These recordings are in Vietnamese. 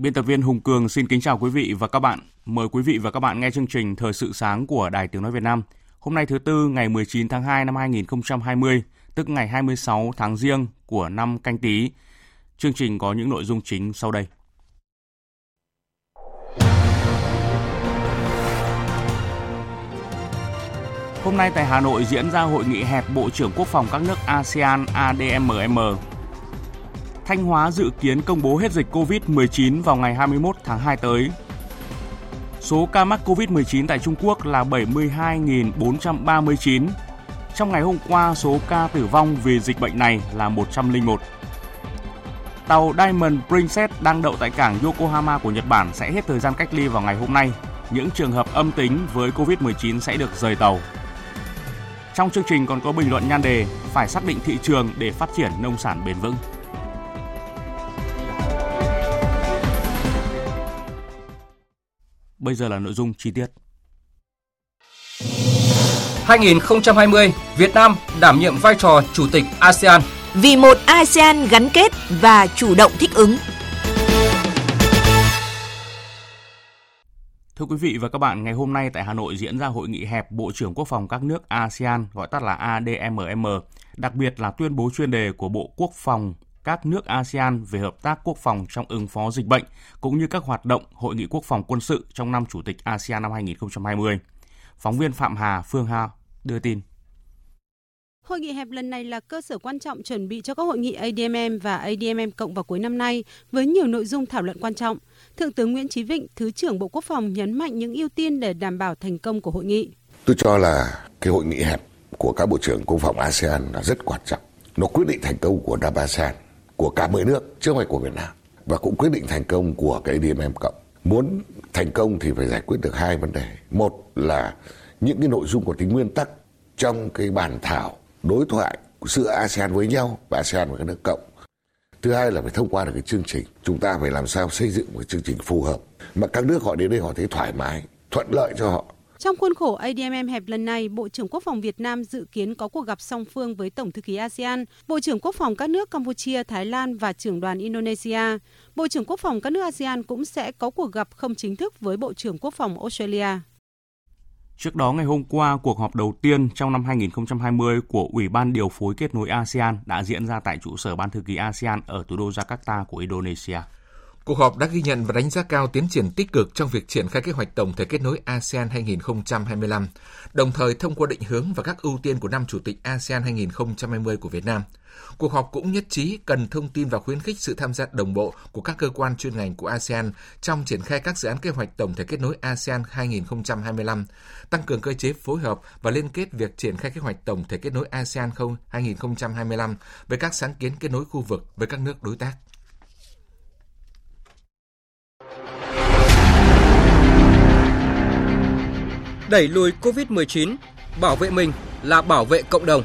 Biên tập viên Hùng Cường xin kính chào quý vị và các bạn. Mời quý vị và các bạn nghe chương trình Thời sự sáng của Đài Tiếng Nói Việt Nam. Hôm nay thứ Tư ngày 19 tháng 2 năm 2020, tức ngày 26 tháng Giêng của năm canh tí. Chương trình có những nội dung chính sau đây. Hôm nay tại Hà Nội diễn ra hội nghị hẹp Bộ trưởng Quốc phòng các nước ASEAN ADMM Thanh Hóa dự kiến công bố hết dịch COVID-19 vào ngày 21 tháng 2 tới. Số ca mắc COVID-19 tại Trung Quốc là 72.439. Trong ngày hôm qua, số ca tử vong vì dịch bệnh này là 101. Tàu Diamond Princess đang đậu tại cảng Yokohama của Nhật Bản sẽ hết thời gian cách ly vào ngày hôm nay. Những trường hợp âm tính với COVID-19 sẽ được rời tàu. Trong chương trình còn có bình luận nhan đề phải xác định thị trường để phát triển nông sản bền vững. Bây giờ là nội dung chi tiết. 2020, Việt Nam đảm nhiệm vai trò chủ tịch ASEAN. Vì một ASEAN gắn kết và chủ động thích ứng. Thưa quý vị và các bạn, ngày hôm nay tại Hà Nội diễn ra hội nghị hẹp Bộ trưởng Quốc phòng các nước ASEAN, gọi tắt là ADMM, đặc biệt là tuyên bố chuyên đề của Bộ Quốc phòng các nước ASEAN về hợp tác quốc phòng trong ứng phó dịch bệnh cũng như các hoạt động hội nghị quốc phòng quân sự trong năm chủ tịch ASEAN năm 2020. Phóng viên Phạm Hà, Phương Hà đưa tin. Hội nghị hẹp lần này là cơ sở quan trọng chuẩn bị cho các hội nghị ADMM và ADMM cộng vào cuối năm nay với nhiều nội dung thảo luận quan trọng. Thượng tướng Nguyễn Chí Vịnh, Thứ trưởng Bộ Quốc phòng nhấn mạnh những ưu tiên để đảm bảo thành công của hội nghị. Tôi cho là cái hội nghị hẹp của các bộ trưởng quốc phòng ASEAN là rất quan trọng. Nó quyết định thành công của NAM ASEAN của cả 10 nước chứ không phải của Việt Nam và cũng quyết định thành công của cái DMM cộng. Muốn thành công thì phải giải quyết được hai vấn đề. Một là những cái nội dung của tính nguyên tắc trong cái bàn thảo đối thoại giữa ASEAN với nhau và ASEAN với các nước cộng. Thứ hai là phải thông qua được cái chương trình. Chúng ta phải làm sao xây dựng một chương trình phù hợp mà các nước họ đến đây họ thấy thoải mái, thuận lợi cho họ trong khuôn khổ ADMM hẹp lần này, Bộ trưởng Quốc phòng Việt Nam dự kiến có cuộc gặp song phương với Tổng thư ký ASEAN, Bộ trưởng Quốc phòng các nước Campuchia, Thái Lan và trưởng đoàn Indonesia. Bộ trưởng Quốc phòng các nước ASEAN cũng sẽ có cuộc gặp không chính thức với Bộ trưởng Quốc phòng Australia. Trước đó ngày hôm qua, cuộc họp đầu tiên trong năm 2020 của Ủy ban điều phối kết nối ASEAN đã diễn ra tại trụ sở Ban thư ký ASEAN ở thủ đô Jakarta của Indonesia. Cuộc họp đã ghi nhận và đánh giá cao tiến triển tích cực trong việc triển khai kế hoạch tổng thể kết nối ASEAN 2025, đồng thời thông qua định hướng và các ưu tiên của năm chủ tịch ASEAN 2020 của Việt Nam. Cuộc họp cũng nhất trí cần thông tin và khuyến khích sự tham gia đồng bộ của các cơ quan chuyên ngành của ASEAN trong triển khai các dự án kế hoạch tổng thể kết nối ASEAN 2025, tăng cường cơ chế phối hợp và liên kết việc triển khai kế hoạch tổng thể kết nối ASEAN 2025 với các sáng kiến kết nối khu vực với các nước đối tác. Đẩy lùi COVID-19, bảo vệ mình là bảo vệ cộng đồng.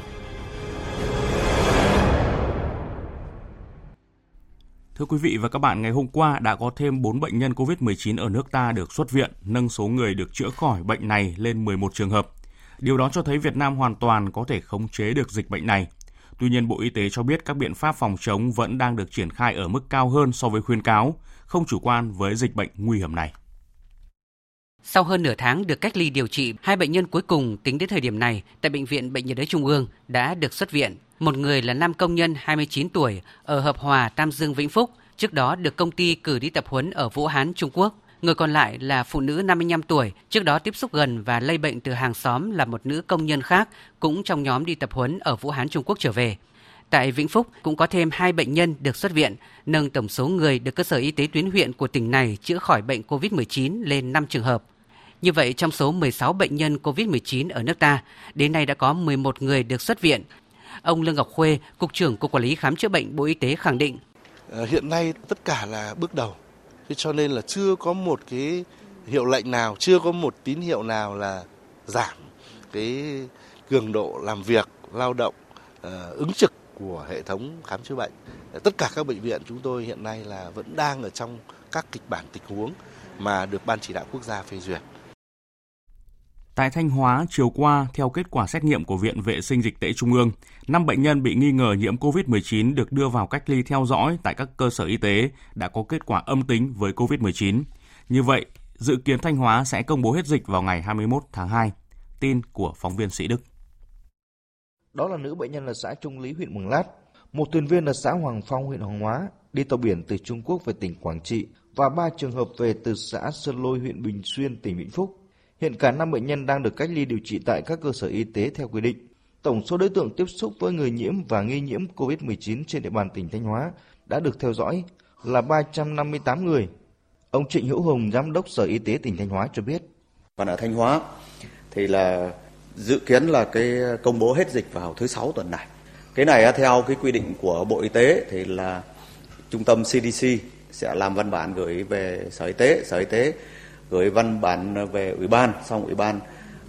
Thưa quý vị và các bạn, ngày hôm qua đã có thêm 4 bệnh nhân COVID-19 ở nước ta được xuất viện, nâng số người được chữa khỏi bệnh này lên 11 trường hợp. Điều đó cho thấy Việt Nam hoàn toàn có thể khống chế được dịch bệnh này. Tuy nhiên, Bộ Y tế cho biết các biện pháp phòng chống vẫn đang được triển khai ở mức cao hơn so với khuyên cáo, không chủ quan với dịch bệnh nguy hiểm này. Sau hơn nửa tháng được cách ly điều trị, hai bệnh nhân cuối cùng tính đến thời điểm này tại Bệnh viện Bệnh nhiệt đới Trung ương đã được xuất viện. Một người là nam công nhân 29 tuổi ở Hợp Hòa, Tam Dương, Vĩnh Phúc, trước đó được công ty cử đi tập huấn ở Vũ Hán, Trung Quốc. Người còn lại là phụ nữ 55 tuổi, trước đó tiếp xúc gần và lây bệnh từ hàng xóm là một nữ công nhân khác cũng trong nhóm đi tập huấn ở Vũ Hán, Trung Quốc trở về. Tại Vĩnh Phúc cũng có thêm 2 bệnh nhân được xuất viện, nâng tổng số người được cơ sở y tế tuyến huyện của tỉnh này chữa khỏi bệnh COVID-19 lên 5 trường hợp. Như vậy, trong số 16 bệnh nhân COVID-19 ở nước ta, đến nay đã có 11 người được xuất viện. Ông Lương Ngọc Khuê, Cục trưởng Cục Quản lý Khám chữa bệnh Bộ Y tế khẳng định. Ờ, hiện nay tất cả là bước đầu, thế cho nên là chưa có một cái hiệu lệnh nào, chưa có một tín hiệu nào là giảm cái cường độ làm việc, lao động, ờ, ứng trực của hệ thống khám chữa bệnh. Ờ, tất cả các bệnh viện chúng tôi hiện nay là vẫn đang ở trong các kịch bản tình huống mà được Ban chỉ đạo quốc gia phê duyệt. Tại Thanh Hóa, chiều qua, theo kết quả xét nghiệm của Viện Vệ sinh Dịch tễ Trung ương, 5 bệnh nhân bị nghi ngờ nhiễm COVID-19 được đưa vào cách ly theo dõi tại các cơ sở y tế đã có kết quả âm tính với COVID-19. Như vậy, dự kiến Thanh Hóa sẽ công bố hết dịch vào ngày 21 tháng 2. Tin của phóng viên Sĩ Đức. Đó là nữ bệnh nhân ở xã Trung Lý, huyện Mường Lát, một thuyền viên ở xã Hoàng Phong, huyện Hoàng Hóa, đi tàu biển từ Trung Quốc về tỉnh Quảng Trị và ba trường hợp về từ xã Sơn Lôi, huyện Bình Xuyên, tỉnh Vĩnh Phúc. Hiện cả 5 bệnh nhân đang được cách ly điều trị tại các cơ sở y tế theo quy định. Tổng số đối tượng tiếp xúc với người nhiễm và nghi nhiễm COVID-19 trên địa bàn tỉnh Thanh Hóa đã được theo dõi là 358 người. Ông Trịnh Hữu Hùng, Giám đốc Sở Y tế tỉnh Thanh Hóa cho biết. Còn ở Thanh Hóa thì là dự kiến là cái công bố hết dịch vào thứ sáu tuần này. Cái này theo cái quy định của Bộ Y tế thì là trung tâm CDC sẽ làm văn bản gửi về Sở Y tế, Sở Y tế gửi văn bản về ủy ban, xong ủy ban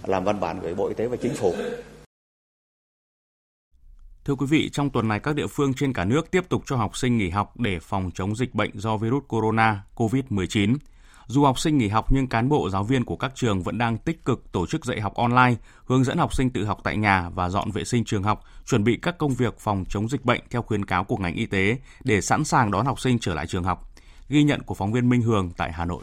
làm văn bản gửi Bộ Y tế và Chính phủ. Thưa quý vị, trong tuần này các địa phương trên cả nước tiếp tục cho học sinh nghỉ học để phòng chống dịch bệnh do virus corona COVID-19. Dù học sinh nghỉ học nhưng cán bộ giáo viên của các trường vẫn đang tích cực tổ chức dạy học online, hướng dẫn học sinh tự học tại nhà và dọn vệ sinh trường học, chuẩn bị các công việc phòng chống dịch bệnh theo khuyến cáo của ngành y tế để sẵn sàng đón học sinh trở lại trường học. Ghi nhận của phóng viên Minh Hường tại Hà Nội.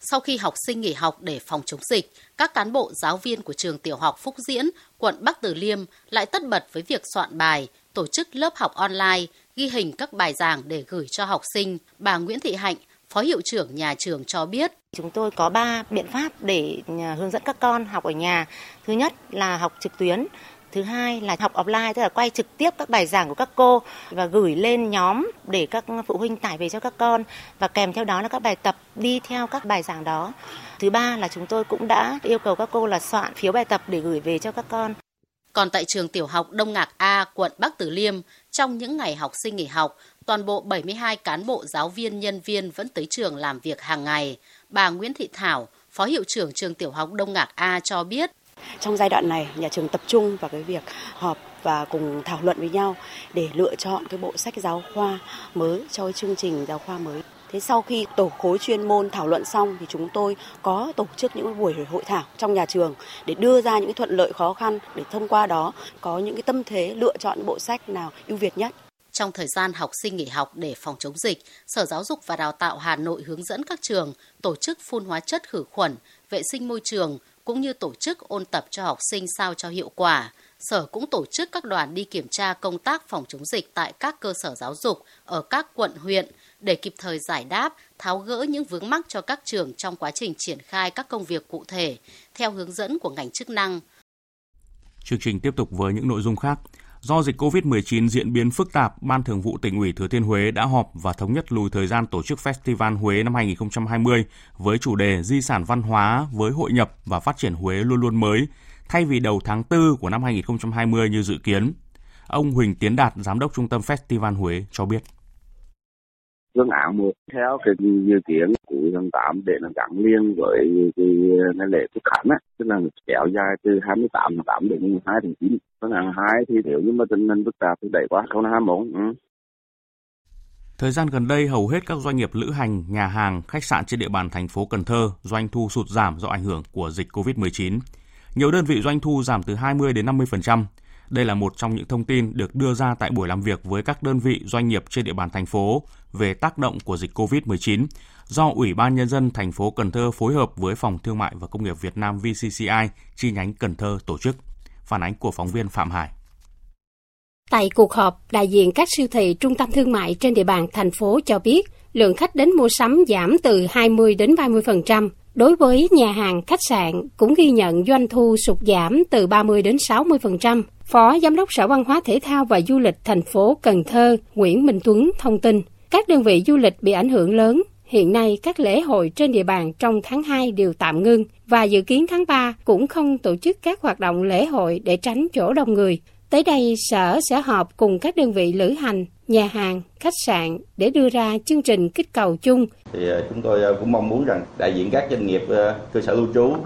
Sau khi học sinh nghỉ học để phòng chống dịch, các cán bộ giáo viên của trường tiểu học Phúc Diễn, quận Bắc Từ Liêm lại tất bật với việc soạn bài, tổ chức lớp học online, ghi hình các bài giảng để gửi cho học sinh. Bà Nguyễn Thị Hạnh, Phó hiệu trưởng nhà trường cho biết. Chúng tôi có 3 biện pháp để à, hướng dẫn các con học ở nhà. Thứ nhất là học trực tuyến, Thứ hai là học offline tức là quay trực tiếp các bài giảng của các cô và gửi lên nhóm để các phụ huynh tải về cho các con và kèm theo đó là các bài tập đi theo các bài giảng đó. Thứ ba là chúng tôi cũng đã yêu cầu các cô là soạn phiếu bài tập để gửi về cho các con. Còn tại trường tiểu học Đông Ngạc A, quận Bắc Từ Liêm, trong những ngày học sinh nghỉ học, toàn bộ 72 cán bộ giáo viên nhân viên vẫn tới trường làm việc hàng ngày. Bà Nguyễn Thị Thảo, Phó hiệu trưởng trường tiểu học Đông Ngạc A cho biết. Trong giai đoạn này, nhà trường tập trung vào cái việc họp và cùng thảo luận với nhau để lựa chọn cái bộ sách giáo khoa mới cho chương trình giáo khoa mới. Thế sau khi tổ khối chuyên môn thảo luận xong thì chúng tôi có tổ chức những buổi hội thảo trong nhà trường để đưa ra những thuận lợi khó khăn để thông qua đó có những cái tâm thế lựa chọn bộ sách nào ưu việt nhất. Trong thời gian học sinh nghỉ học để phòng chống dịch, Sở Giáo dục và Đào tạo Hà Nội hướng dẫn các trường tổ chức phun hóa chất khử khuẩn, vệ sinh môi trường cũng như tổ chức ôn tập cho học sinh sao cho hiệu quả. Sở cũng tổ chức các đoàn đi kiểm tra công tác phòng chống dịch tại các cơ sở giáo dục ở các quận huyện để kịp thời giải đáp, tháo gỡ những vướng mắc cho các trường trong quá trình triển khai các công việc cụ thể theo hướng dẫn của ngành chức năng. Chương trình tiếp tục với những nội dung khác. Do dịch COVID-19 diễn biến phức tạp, Ban Thường vụ tỉnh ủy Thừa Thiên Huế đã họp và thống nhất lùi thời gian tổ chức Festival Huế năm 2020 với chủ đề Di sản văn hóa với hội nhập và phát triển Huế luôn luôn mới, thay vì đầu tháng 4 của năm 2020 như dự kiến. Ông Huỳnh Tiến Đạt, Giám đốc Trung tâm Festival Huế cho biết phương án một theo cái dự kiến của tháng 8 để nó gắn liền với cái ngày lễ quốc khánh á tức là kéo dài từ 28 tháng 8 đến 2 tháng 9 phương án hai thì nếu như mà tình hình phức tạp thì đẩy qua 2021 ừ. Thời gian gần đây, hầu hết các doanh nghiệp lữ hành, nhà hàng, khách sạn trên địa bàn thành phố Cần Thơ doanh thu sụt giảm do ảnh hưởng của dịch COVID-19. Nhiều đơn vị doanh thu giảm từ 20 đến 50%. Đây là một trong những thông tin được đưa ra tại buổi làm việc với các đơn vị doanh nghiệp trên địa bàn thành phố về tác động của dịch COVID-19 do Ủy ban Nhân dân thành phố Cần Thơ phối hợp với Phòng Thương mại và Công nghiệp Việt Nam VCCI chi nhánh Cần Thơ tổ chức. Phản ánh của phóng viên Phạm Hải. Tại cuộc họp, đại diện các siêu thị, trung tâm thương mại trên địa bàn thành phố cho biết lượng khách đến mua sắm giảm từ 20 đến 30%. Đối với nhà hàng, khách sạn cũng ghi nhận doanh thu sụt giảm từ 30 đến 60%. Phó Giám đốc Sở Văn hóa Thể thao và Du lịch thành phố Cần Thơ Nguyễn Minh Tuấn thông tin, các đơn vị du lịch bị ảnh hưởng lớn. Hiện nay, các lễ hội trên địa bàn trong tháng 2 đều tạm ngưng và dự kiến tháng 3 cũng không tổ chức các hoạt động lễ hội để tránh chỗ đông người. Tới đây, Sở sẽ họp cùng các đơn vị lữ hành, nhà hàng, khách sạn để đưa ra chương trình kích cầu chung. Thì ờ, chúng tôi ờ, cũng mong muốn rằng đại diện các doanh nghiệp ờ, cơ sở lưu trú,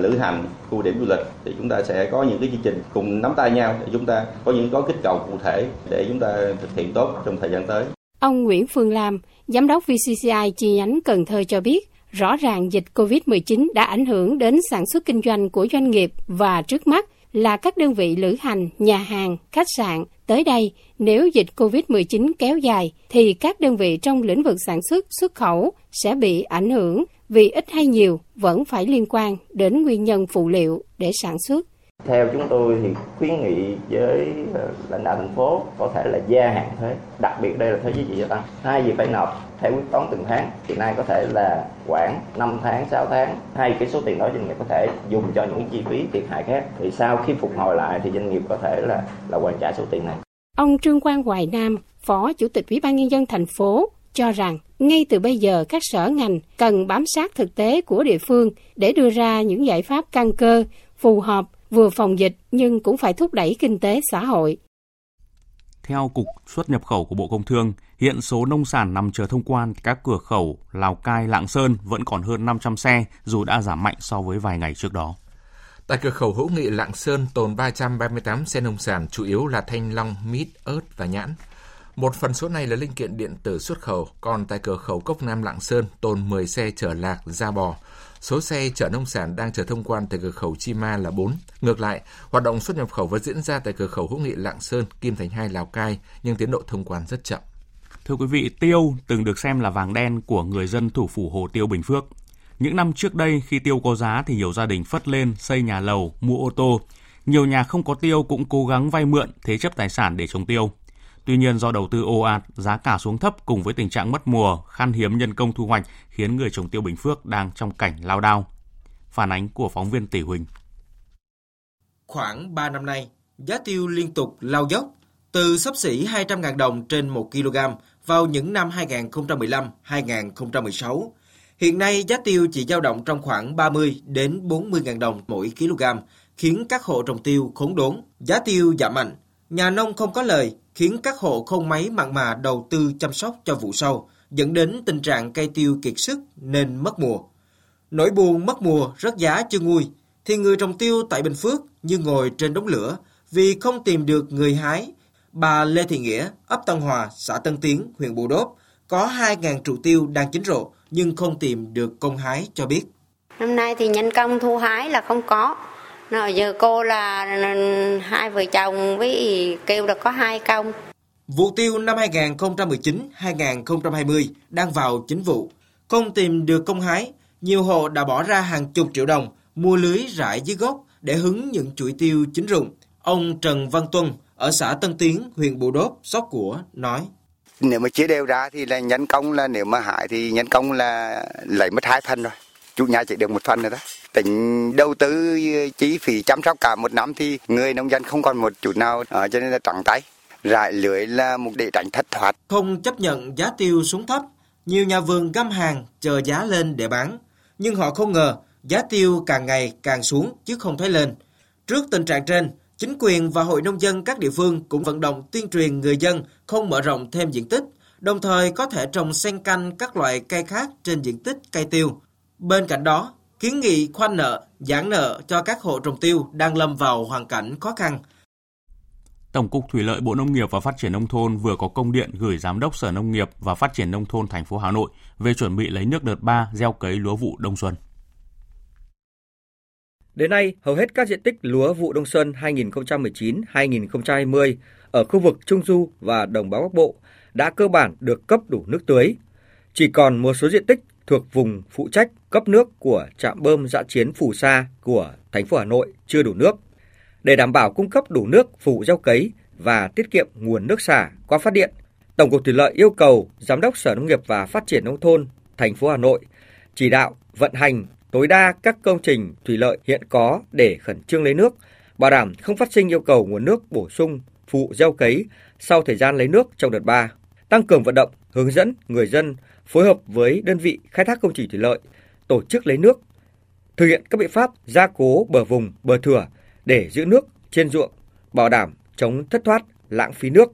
lữ hành, khu điểm du lịch thì chúng ta sẽ có những cái chương trình cùng nắm tay nhau để chúng ta có những gói kích cầu cụ thể để chúng ta thực hiện tốt trong thời gian tới. Ông Nguyễn Phương Lam, Giám đốc VCCI chi nhánh Cần Thơ cho biết, rõ ràng dịch COVID-19 đã ảnh hưởng đến sản xuất kinh doanh của doanh nghiệp và trước mắt là các đơn vị lữ hành, nhà hàng, khách sạn. Tới đây, nếu dịch COVID-19 kéo dài, thì các đơn vị trong lĩnh vực sản xuất, xuất khẩu sẽ bị ảnh hưởng vì ít hay nhiều vẫn phải liên quan đến nguyên nhân phụ liệu để sản xuất. Theo chúng tôi thì khuyến nghị với ờ, lãnh đạo thành phố có thể là gia hạn thuế, đặc biệt đây là thuế giá trị gia tăng. Hai gì phải nộp theo quyết toán từng tháng. Hiện nay có thể là khoảng 5 tháng, 6 tháng. Hay cái số tiền đó doanh nghiệp có thể dùng cho những chi phí thiệt hại khác. Thì sau khi phục hồi lại thì doanh nghiệp có thể là là hoàn trả số tiền này. Ông Trương Quang Hoài Nam, Phó Chủ tịch Ủy ban nhân dân thành phố cho rằng ngay từ bây giờ các sở ngành cần bám sát thực tế của địa phương để đưa ra những giải pháp căn cơ phù hợp vừa phòng dịch nhưng cũng phải thúc đẩy kinh tế xã hội. Theo Cục xuất nhập khẩu của Bộ Công Thương, hiện số nông sản nằm chờ thông quan các cửa khẩu Lào Cai, Lạng Sơn vẫn còn hơn 500 xe dù đã giảm mạnh so với vài ngày trước đó. Tại cửa khẩu hữu nghị Lạng Sơn tồn 338 xe nông sản, chủ yếu là thanh long, mít, ớt và nhãn. Một phần số này là linh kiện điện tử xuất khẩu, còn tại cửa khẩu Cốc Nam Lạng Sơn tồn 10 xe chở lạc, da bò, Số xe chở nông sản đang chờ thông quan tại cửa khẩu Chi Ma là 4. Ngược lại, hoạt động xuất nhập khẩu vẫn diễn ra tại cửa khẩu hữu nghị Lạng Sơn, Kim Thành 2, Lào Cai, nhưng tiến độ thông quan rất chậm. Thưa quý vị, tiêu từng được xem là vàng đen của người dân thủ phủ Hồ Tiêu Bình Phước. Những năm trước đây, khi tiêu có giá thì nhiều gia đình phất lên xây nhà lầu, mua ô tô. Nhiều nhà không có tiêu cũng cố gắng vay mượn, thế chấp tài sản để trồng tiêu. Tuy nhiên do đầu tư ồ ạt, giá cả xuống thấp cùng với tình trạng mất mùa, khan hiếm nhân công thu hoạch khiến người trồng tiêu Bình Phước đang trong cảnh lao đao. Phản ánh của phóng viên Tỷ Huỳnh. Khoảng 3 năm nay, giá tiêu liên tục lao dốc, từ sắp xỉ 200.000 đồng trên 1 kg vào những năm 2015-2016. Hiện nay giá tiêu chỉ dao động trong khoảng 30 đến 40.000 đồng mỗi kg, khiến các hộ trồng tiêu khốn đốn. Giá tiêu giảm mạnh, nhà nông không có lời khiến các hộ không máy mặn mà đầu tư chăm sóc cho vụ sau, dẫn đến tình trạng cây tiêu kiệt sức nên mất mùa. Nỗi buồn mất mùa rất giá chưa nguôi, thì người trồng tiêu tại Bình Phước như ngồi trên đống lửa vì không tìm được người hái. Bà Lê Thị Nghĩa, ấp Tân Hòa, xã Tân Tiến, huyện Bù Đốp, có 2.000 trụ tiêu đang chín rộ nhưng không tìm được công hái cho biết. Năm nay thì nhân công thu hái là không có, rồi giờ cô là hai vợ chồng với kêu là có hai công. Vụ tiêu năm 2019-2020 đang vào chính vụ. Không tìm được công hái, nhiều hộ đã bỏ ra hàng chục triệu đồng mua lưới rải dưới gốc để hứng những chuỗi tiêu chín rụng. Ông Trần Văn Tuân ở xã Tân Tiến, huyện Bù Đốp, Sóc Của nói. Nếu mà chia đều ra thì là nhân công là nếu mà hại thì nhân công là lấy mất hai phần rồi. Chủ nhà chỉ được một phần rồi đó tỉnh đầu tư chi phí chăm sóc cả một năm thì người nông dân không còn một chút nào à, cho nên là trắng tay. Rải lưới là mục để tránh thất thoát. Không chấp nhận giá tiêu xuống thấp nhiều nhà vườn găm hàng chờ giá lên để bán. Nhưng họ không ngờ giá tiêu càng ngày càng xuống chứ không thấy lên. Trước tình trạng trên chính quyền và hội nông dân các địa phương cũng vận động tuyên truyền người dân không mở rộng thêm diện tích đồng thời có thể trồng xen canh các loại cây khác trên diện tích cây tiêu bên cạnh đó kiến nghị khoanh nợ, giãn nợ cho các hộ trồng tiêu đang lâm vào hoàn cảnh khó khăn. Tổng cục Thủy lợi Bộ Nông nghiệp và Phát triển nông thôn vừa có công điện gửi Giám đốc Sở Nông nghiệp và Phát triển nông thôn thành phố Hà Nội về chuẩn bị lấy nước đợt 3 gieo cấy lúa vụ đông xuân. Đến nay, hầu hết các diện tích lúa vụ đông xuân 2019-2020 ở khu vực Trung Du và Đồng bằng Bắc Bộ đã cơ bản được cấp đủ nước tưới. Chỉ còn một số diện tích thuộc vùng phụ trách cấp nước của trạm bơm dã chiến Phù Sa của thành phố Hà Nội chưa đủ nước. Để đảm bảo cung cấp đủ nước phụ gieo cấy và tiết kiệm nguồn nước xả qua phát điện, Tổng cục Thủy lợi yêu cầu Giám đốc Sở Nông nghiệp và Phát triển nông thôn thành phố Hà Nội chỉ đạo vận hành tối đa các công trình thủy lợi hiện có để khẩn trương lấy nước, bảo đảm không phát sinh yêu cầu nguồn nước bổ sung phụ gieo cấy sau thời gian lấy nước trong đợt 3, tăng cường vận động, hướng dẫn người dân phối hợp với đơn vị khai thác công trình thủy lợi, tổ chức lấy nước, thực hiện các biện pháp gia cố bờ vùng, bờ thửa để giữ nước trên ruộng, bảo đảm chống thất thoát, lãng phí nước.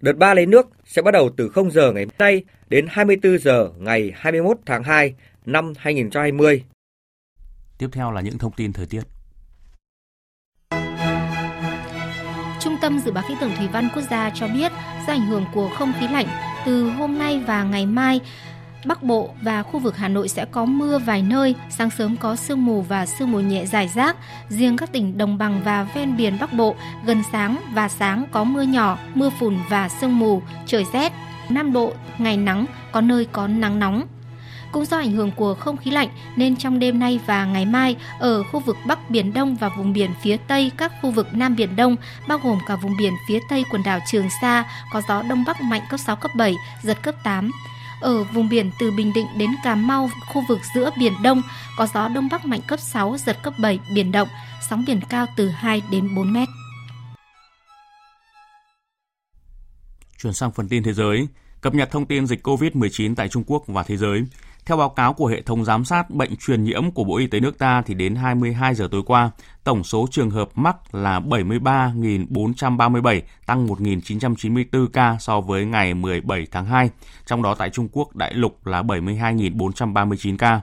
Đợt 3 lấy nước sẽ bắt đầu từ 0 giờ ngày hôm nay đến 24 giờ ngày 21 tháng 2 năm 2020. Tiếp theo là những thông tin thời tiết. Trung tâm Dự báo Khí tượng Thủy văn Quốc gia cho biết do ảnh hưởng của không khí lạnh từ hôm nay và ngày mai, Bắc Bộ và khu vực Hà Nội sẽ có mưa vài nơi, sáng sớm có sương mù và sương mù nhẹ dài rác. Riêng các tỉnh đồng bằng và ven biển Bắc Bộ, gần sáng và sáng có mưa nhỏ, mưa phùn và sương mù, trời rét. Nam Bộ, ngày nắng, có nơi có nắng nóng. Cũng do ảnh hưởng của không khí lạnh nên trong đêm nay và ngày mai ở khu vực Bắc Biển Đông và vùng biển phía Tây các khu vực Nam Biển Đông bao gồm cả vùng biển phía Tây quần đảo Trường Sa có gió Đông Bắc mạnh cấp 6, cấp 7, giật cấp 8. Ở vùng biển từ Bình Định đến Cà Mau, khu vực giữa Biển Đông có gió Đông Bắc mạnh cấp 6, giật cấp 7, biển động, sóng biển cao từ 2 đến 4 mét. Chuyển sang phần tin thế giới, cập nhật thông tin dịch COVID-19 tại Trung Quốc và thế giới. Theo báo cáo của hệ thống giám sát bệnh truyền nhiễm của Bộ Y tế nước ta thì đến 22 giờ tối qua, tổng số trường hợp mắc là 73.437, tăng 1.994 ca so với ngày 17 tháng 2. Trong đó tại Trung Quốc đại lục là 72.439 ca.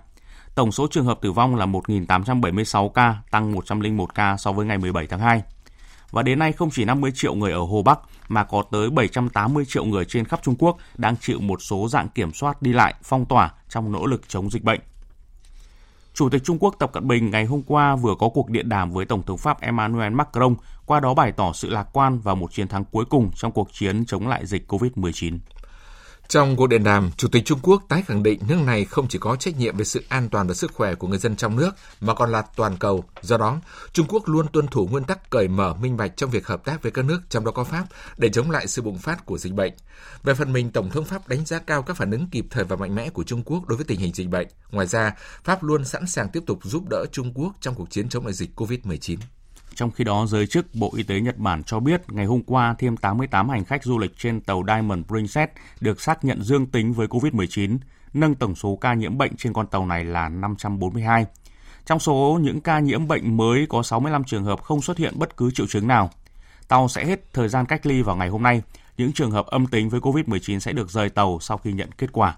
Tổng số trường hợp tử vong là 1.876 ca, tăng 101 ca so với ngày 17 tháng 2. Và đến nay không chỉ 50 triệu người ở Hồ Bắc mà có tới 780 triệu người trên khắp Trung Quốc đang chịu một số dạng kiểm soát đi lại, phong tỏa trong nỗ lực chống dịch bệnh. Chủ tịch Trung Quốc Tập Cận Bình ngày hôm qua vừa có cuộc điện đàm với Tổng thống Pháp Emmanuel Macron, qua đó bày tỏ sự lạc quan vào một chiến thắng cuối cùng trong cuộc chiến chống lại dịch COVID-19. Trong cuộc điện đàm, Chủ tịch Trung Quốc tái khẳng định nước này không chỉ có trách nhiệm về sự an toàn và sức khỏe của người dân trong nước mà còn là toàn cầu. Do đó, Trung Quốc luôn tuân thủ nguyên tắc cởi mở minh bạch trong việc hợp tác với các nước trong đó có Pháp để chống lại sự bùng phát của dịch bệnh. Về phần mình, Tổng thống Pháp đánh giá cao các phản ứng kịp thời và mạnh mẽ của Trung Quốc đối với tình hình dịch bệnh. Ngoài ra, Pháp luôn sẵn sàng tiếp tục giúp đỡ Trung Quốc trong cuộc chiến chống lại dịch COVID-19. Trong khi đó, giới chức Bộ Y tế Nhật Bản cho biết ngày hôm qua thêm 88 hành khách du lịch trên tàu Diamond Princess được xác nhận dương tính với COVID-19, nâng tổng số ca nhiễm bệnh trên con tàu này là 542. Trong số những ca nhiễm bệnh mới có 65 trường hợp không xuất hiện bất cứ triệu chứng nào. Tàu sẽ hết thời gian cách ly vào ngày hôm nay. Những trường hợp âm tính với COVID-19 sẽ được rời tàu sau khi nhận kết quả.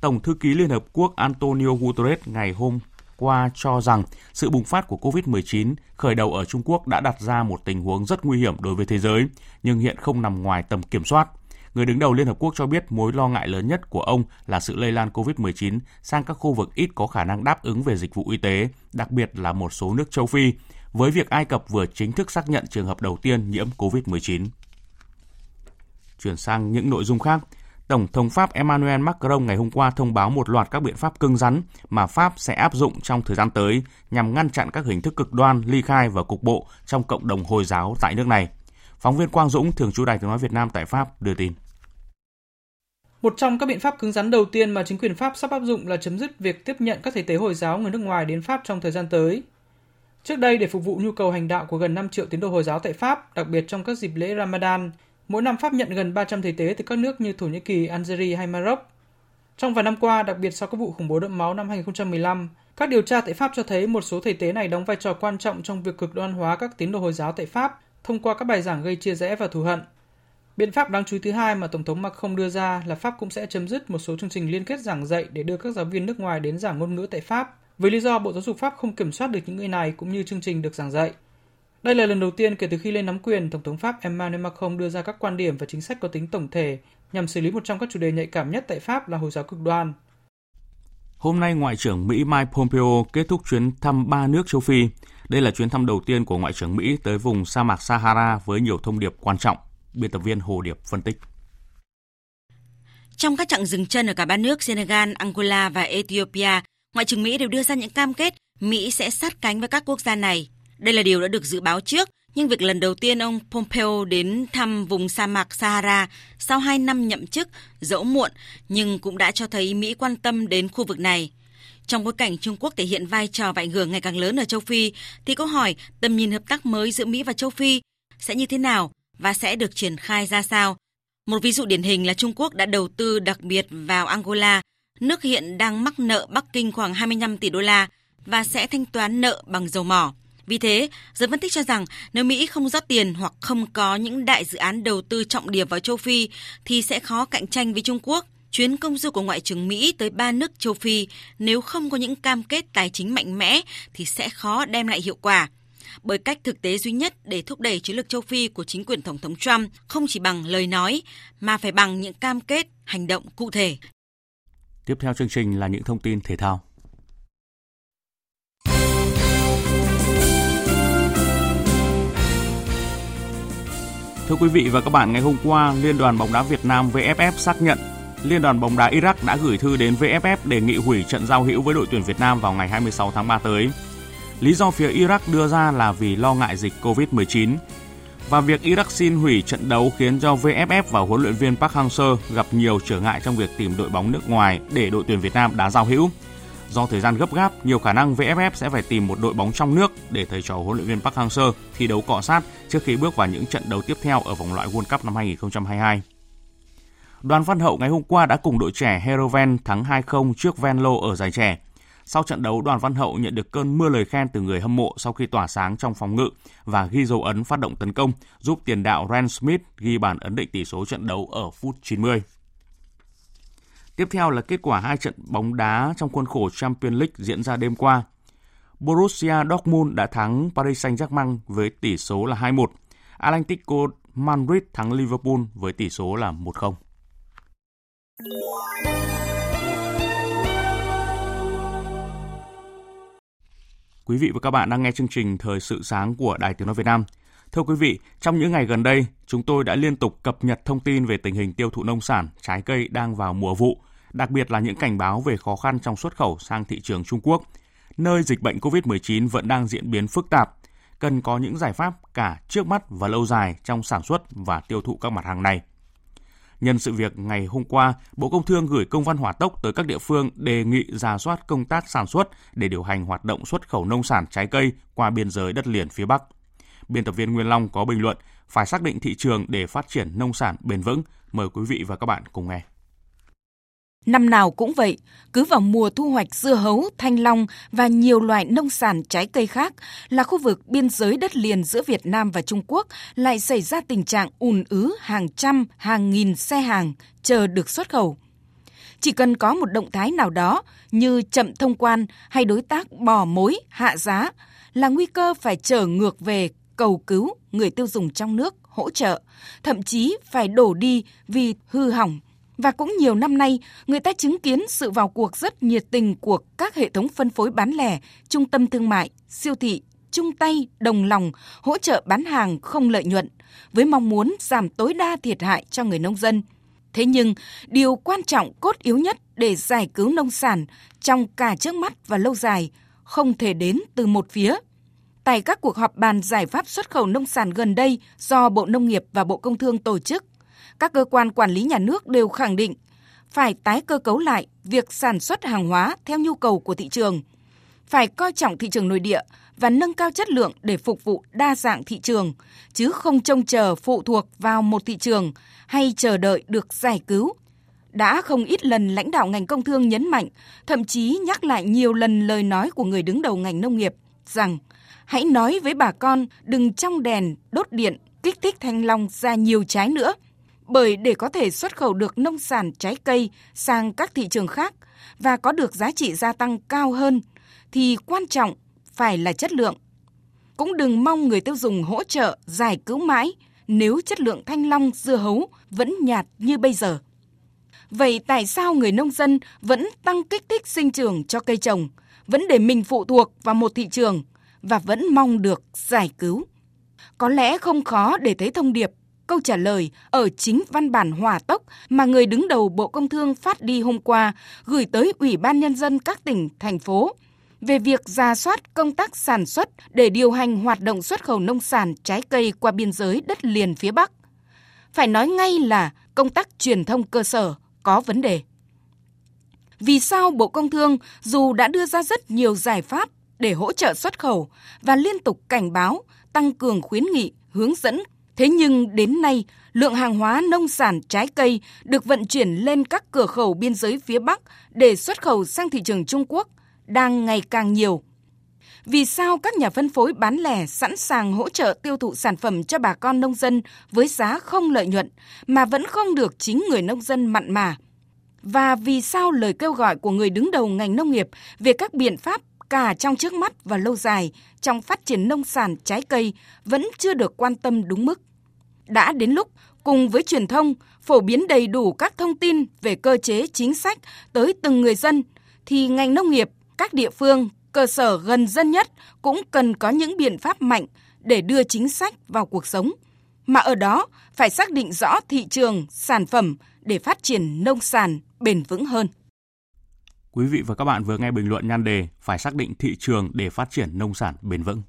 Tổng thư ký Liên Hợp Quốc Antonio Guterres ngày hôm qua cho rằng sự bùng phát của COVID-19 khởi đầu ở Trung Quốc đã đặt ra một tình huống rất nguy hiểm đối với thế giới, nhưng hiện không nằm ngoài tầm kiểm soát. Người đứng đầu Liên Hợp Quốc cho biết mối lo ngại lớn nhất của ông là sự lây lan COVID-19 sang các khu vực ít có khả năng đáp ứng về dịch vụ y tế, đặc biệt là một số nước châu Phi, với việc Ai Cập vừa chính thức xác nhận trường hợp đầu tiên nhiễm COVID-19. Chuyển sang những nội dung khác, Tổng thống Pháp Emmanuel Macron ngày hôm qua thông báo một loạt các biện pháp cứng rắn mà Pháp sẽ áp dụng trong thời gian tới nhằm ngăn chặn các hình thức cực đoan, ly khai và cục bộ trong cộng đồng Hồi giáo tại nước này. Phóng viên Quang Dũng, thường trú Đài tiếng nói Việt Nam tại Pháp đưa tin. Một trong các biện pháp cứng rắn đầu tiên mà chính quyền Pháp sắp áp dụng là chấm dứt việc tiếp nhận các thầy tế Hồi giáo người nước ngoài đến Pháp trong thời gian tới. Trước đây để phục vụ nhu cầu hành đạo của gần 5 triệu tín đồ Hồi giáo tại Pháp, đặc biệt trong các dịp lễ Ramadan, Mỗi năm Pháp nhận gần 300 thầy tế từ các nước như Thổ Nhĩ Kỳ, Algeria hay Maroc. Trong vài năm qua, đặc biệt sau các vụ khủng bố đẫm máu năm 2015, các điều tra tại Pháp cho thấy một số thầy tế này đóng vai trò quan trọng trong việc cực đoan hóa các tín đồ Hồi giáo tại Pháp thông qua các bài giảng gây chia rẽ và thù hận. Biện pháp đáng chú ý thứ hai mà Tổng thống Macron đưa ra là Pháp cũng sẽ chấm dứt một số chương trình liên kết giảng dạy để đưa các giáo viên nước ngoài đến giảng ngôn ngữ tại Pháp, với lý do Bộ Giáo dục Pháp không kiểm soát được những người này cũng như chương trình được giảng dạy. Đây là lần đầu tiên kể từ khi lên nắm quyền, Tổng thống Pháp Emmanuel Macron đưa ra các quan điểm và chính sách có tính tổng thể nhằm xử lý một trong các chủ đề nhạy cảm nhất tại Pháp là Hồi giáo cực đoan. Hôm nay, Ngoại trưởng Mỹ Mike Pompeo kết thúc chuyến thăm ba nước châu Phi. Đây là chuyến thăm đầu tiên của Ngoại trưởng Mỹ tới vùng sa mạc Sahara với nhiều thông điệp quan trọng. Biên tập viên Hồ Điệp phân tích. Trong các chặng dừng chân ở cả ba nước Senegal, Angola và Ethiopia, Ngoại trưởng Mỹ đều đưa ra những cam kết Mỹ sẽ sát cánh với các quốc gia này đây là điều đã được dự báo trước, nhưng việc lần đầu tiên ông Pompeo đến thăm vùng sa mạc Sahara sau 2 năm nhậm chức dẫu muộn nhưng cũng đã cho thấy Mỹ quan tâm đến khu vực này. Trong bối cảnh Trung Quốc thể hiện vai trò và ảnh hưởng ngày càng lớn ở châu Phi, thì câu hỏi tầm nhìn hợp tác mới giữa Mỹ và châu Phi sẽ như thế nào và sẽ được triển khai ra sao? Một ví dụ điển hình là Trung Quốc đã đầu tư đặc biệt vào Angola, nước hiện đang mắc nợ Bắc Kinh khoảng 25 tỷ đô la và sẽ thanh toán nợ bằng dầu mỏ. Vì thế, giới phân tích cho rằng nếu Mỹ không rót tiền hoặc không có những đại dự án đầu tư trọng điểm vào châu Phi thì sẽ khó cạnh tranh với Trung Quốc. Chuyến công du của Ngoại trưởng Mỹ tới ba nước châu Phi nếu không có những cam kết tài chính mạnh mẽ thì sẽ khó đem lại hiệu quả. Bởi cách thực tế duy nhất để thúc đẩy chiến lược châu Phi của chính quyền Tổng thống Trump không chỉ bằng lời nói mà phải bằng những cam kết, hành động cụ thể. Tiếp theo chương trình là những thông tin thể thao. Thưa quý vị và các bạn, ngày hôm qua, Liên đoàn bóng đá Việt Nam VFF xác nhận Liên đoàn bóng đá Iraq đã gửi thư đến VFF đề nghị hủy trận giao hữu với đội tuyển Việt Nam vào ngày 26 tháng 3 tới. Lý do phía Iraq đưa ra là vì lo ngại dịch COVID-19. Và việc Iraq xin hủy trận đấu khiến cho VFF và huấn luyện viên Park Hang-seo gặp nhiều trở ngại trong việc tìm đội bóng nước ngoài để đội tuyển Việt Nam đá giao hữu. Do thời gian gấp gáp, nhiều khả năng VFF sẽ phải tìm một đội bóng trong nước để thầy trò huấn luyện viên Park Hang-seo thi đấu cọ sát trước khi bước vào những trận đấu tiếp theo ở vòng loại World Cup năm 2022. Đoàn Văn Hậu ngày hôm qua đã cùng đội trẻ Heroven thắng 2-0 trước Venlo ở giải trẻ. Sau trận đấu, Đoàn Văn Hậu nhận được cơn mưa lời khen từ người hâm mộ sau khi tỏa sáng trong phòng ngự và ghi dấu ấn phát động tấn công, giúp tiền đạo Ren Smith ghi bàn ấn định tỷ số trận đấu ở phút 90. Tiếp theo là kết quả hai trận bóng đá trong khuôn khổ Champions League diễn ra đêm qua. Borussia Dortmund đã thắng Paris Saint-Germain với tỷ số là 2-1. Atlético Madrid thắng Liverpool với tỷ số là 1-0. Quý vị và các bạn đang nghe chương trình Thời sự sáng của Đài Tiếng Nói Việt Nam. Thưa quý vị, trong những ngày gần đây, chúng tôi đã liên tục cập nhật thông tin về tình hình tiêu thụ nông sản, trái cây đang vào mùa vụ, đặc biệt là những cảnh báo về khó khăn trong xuất khẩu sang thị trường Trung Quốc, nơi dịch bệnh COVID-19 vẫn đang diễn biến phức tạp, cần có những giải pháp cả trước mắt và lâu dài trong sản xuất và tiêu thụ các mặt hàng này. Nhân sự việc ngày hôm qua, Bộ Công Thương gửi công văn hỏa tốc tới các địa phương đề nghị ra soát công tác sản xuất để điều hành hoạt động xuất khẩu nông sản trái cây qua biên giới đất liền phía Bắc. Biên tập viên Nguyên Long có bình luận phải xác định thị trường để phát triển nông sản bền vững. Mời quý vị và các bạn cùng nghe. Năm nào cũng vậy, cứ vào mùa thu hoạch dưa hấu, thanh long và nhiều loại nông sản trái cây khác là khu vực biên giới đất liền giữa Việt Nam và Trung Quốc lại xảy ra tình trạng ùn ứ hàng trăm, hàng nghìn xe hàng chờ được xuất khẩu. Chỉ cần có một động thái nào đó như chậm thông quan hay đối tác bỏ mối, hạ giá là nguy cơ phải trở ngược về cầu cứu người tiêu dùng trong nước hỗ trợ, thậm chí phải đổ đi vì hư hỏng và cũng nhiều năm nay, người ta chứng kiến sự vào cuộc rất nhiệt tình của các hệ thống phân phối bán lẻ, trung tâm thương mại, siêu thị, chung tay, đồng lòng, hỗ trợ bán hàng không lợi nhuận, với mong muốn giảm tối đa thiệt hại cho người nông dân. Thế nhưng, điều quan trọng cốt yếu nhất để giải cứu nông sản trong cả trước mắt và lâu dài không thể đến từ một phía. Tại các cuộc họp bàn giải pháp xuất khẩu nông sản gần đây do Bộ Nông nghiệp và Bộ Công Thương tổ chức, các cơ quan quản lý nhà nước đều khẳng định phải tái cơ cấu lại việc sản xuất hàng hóa theo nhu cầu của thị trường, phải coi trọng thị trường nội địa và nâng cao chất lượng để phục vụ đa dạng thị trường, chứ không trông chờ phụ thuộc vào một thị trường hay chờ đợi được giải cứu. Đã không ít lần lãnh đạo ngành công thương nhấn mạnh, thậm chí nhắc lại nhiều lần lời nói của người đứng đầu ngành nông nghiệp rằng hãy nói với bà con đừng trong đèn đốt điện kích thích thanh long ra nhiều trái nữa – bởi để có thể xuất khẩu được nông sản trái cây sang các thị trường khác và có được giá trị gia tăng cao hơn thì quan trọng phải là chất lượng. Cũng đừng mong người tiêu dùng hỗ trợ giải cứu mãi nếu chất lượng thanh long dưa hấu vẫn nhạt như bây giờ. Vậy tại sao người nông dân vẫn tăng kích thích sinh trưởng cho cây trồng, vẫn để mình phụ thuộc vào một thị trường và vẫn mong được giải cứu? Có lẽ không khó để thấy thông điệp Câu trả lời ở chính văn bản hỏa tốc mà người đứng đầu Bộ Công Thương phát đi hôm qua gửi tới Ủy ban Nhân dân các tỉnh, thành phố về việc ra soát công tác sản xuất để điều hành hoạt động xuất khẩu nông sản trái cây qua biên giới đất liền phía Bắc. Phải nói ngay là công tác truyền thông cơ sở có vấn đề. Vì sao Bộ Công Thương dù đã đưa ra rất nhiều giải pháp để hỗ trợ xuất khẩu và liên tục cảnh báo, tăng cường khuyến nghị, hướng dẫn, thế nhưng đến nay, lượng hàng hóa nông sản trái cây được vận chuyển lên các cửa khẩu biên giới phía Bắc để xuất khẩu sang thị trường Trung Quốc đang ngày càng nhiều. Vì sao các nhà phân phối bán lẻ sẵn sàng hỗ trợ tiêu thụ sản phẩm cho bà con nông dân với giá không lợi nhuận mà vẫn không được chính người nông dân mặn mà? Và vì sao lời kêu gọi của người đứng đầu ngành nông nghiệp về các biện pháp cả trong trước mắt và lâu dài trong phát triển nông sản trái cây vẫn chưa được quan tâm đúng mức? Đã đến lúc cùng với truyền thông phổ biến đầy đủ các thông tin về cơ chế chính sách tới từng người dân thì ngành nông nghiệp, các địa phương, cơ sở gần dân nhất cũng cần có những biện pháp mạnh để đưa chính sách vào cuộc sống. Mà ở đó phải xác định rõ thị trường, sản phẩm để phát triển nông sản bền vững hơn. Quý vị và các bạn vừa nghe bình luận nhan đề phải xác định thị trường để phát triển nông sản bền vững.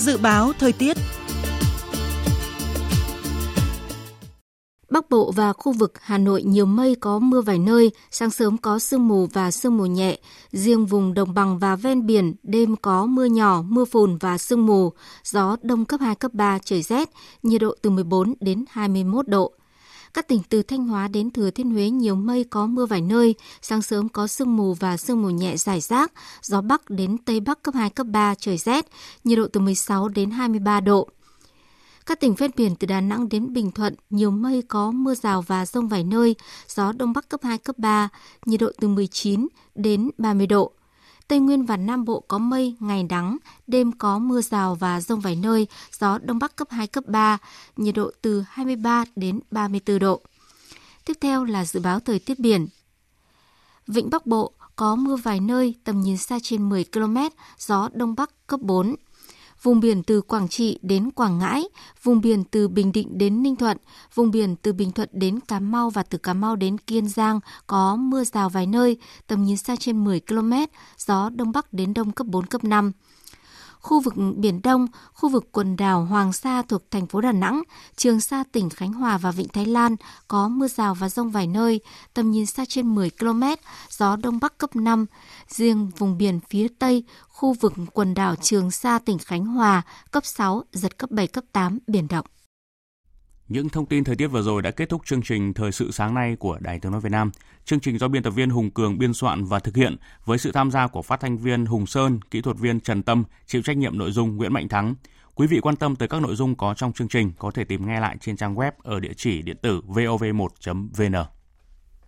Dự báo thời tiết Bắc Bộ và khu vực Hà Nội nhiều mây có mưa vài nơi, sáng sớm có sương mù và sương mù nhẹ. Riêng vùng đồng bằng và ven biển, đêm có mưa nhỏ, mưa phùn và sương mù. Gió đông cấp 2, cấp 3, trời rét, nhiệt độ từ 14 đến 21 độ. Các tỉnh từ Thanh Hóa đến Thừa Thiên Huế nhiều mây có mưa vài nơi, sáng sớm có sương mù và sương mù nhẹ rải rác, gió Bắc đến Tây Bắc cấp 2, cấp 3, trời rét, nhiệt độ từ 16 đến 23 độ. Các tỉnh ven biển từ Đà Nẵng đến Bình Thuận, nhiều mây có mưa rào và rông vài nơi, gió Đông Bắc cấp 2, cấp 3, nhiệt độ từ 19 đến 30 độ. Tây Nguyên và Nam Bộ có mây, ngày nắng, đêm có mưa rào và rông vài nơi, gió Đông Bắc cấp 2, cấp 3, nhiệt độ từ 23 đến 34 độ. Tiếp theo là dự báo thời tiết biển. Vịnh Bắc Bộ có mưa vài nơi, tầm nhìn xa trên 10 km, gió Đông Bắc cấp 4 vùng biển từ Quảng Trị đến Quảng Ngãi, vùng biển từ Bình Định đến Ninh Thuận, vùng biển từ Bình Thuận đến Cà Mau và từ Cà Mau đến Kiên Giang có mưa rào vài nơi, tầm nhìn xa trên 10 km, gió Đông Bắc đến Đông cấp 4, cấp 5 khu vực Biển Đông, khu vực quần đảo Hoàng Sa thuộc thành phố Đà Nẵng, Trường Sa tỉnh Khánh Hòa và Vịnh Thái Lan có mưa rào và rông vài nơi, tầm nhìn xa trên 10 km, gió Đông Bắc cấp 5. Riêng vùng biển phía Tây, khu vực quần đảo Trường Sa tỉnh Khánh Hòa cấp 6, giật cấp 7, cấp 8, biển động. Những thông tin thời tiết vừa rồi đã kết thúc chương trình Thời sự sáng nay của Đài Tiếng Nói Việt Nam. Chương trình do biên tập viên Hùng Cường biên soạn và thực hiện với sự tham gia của phát thanh viên Hùng Sơn, kỹ thuật viên Trần Tâm, chịu trách nhiệm nội dung Nguyễn Mạnh Thắng. Quý vị quan tâm tới các nội dung có trong chương trình có thể tìm nghe lại trên trang web ở địa chỉ điện tử vov1.vn.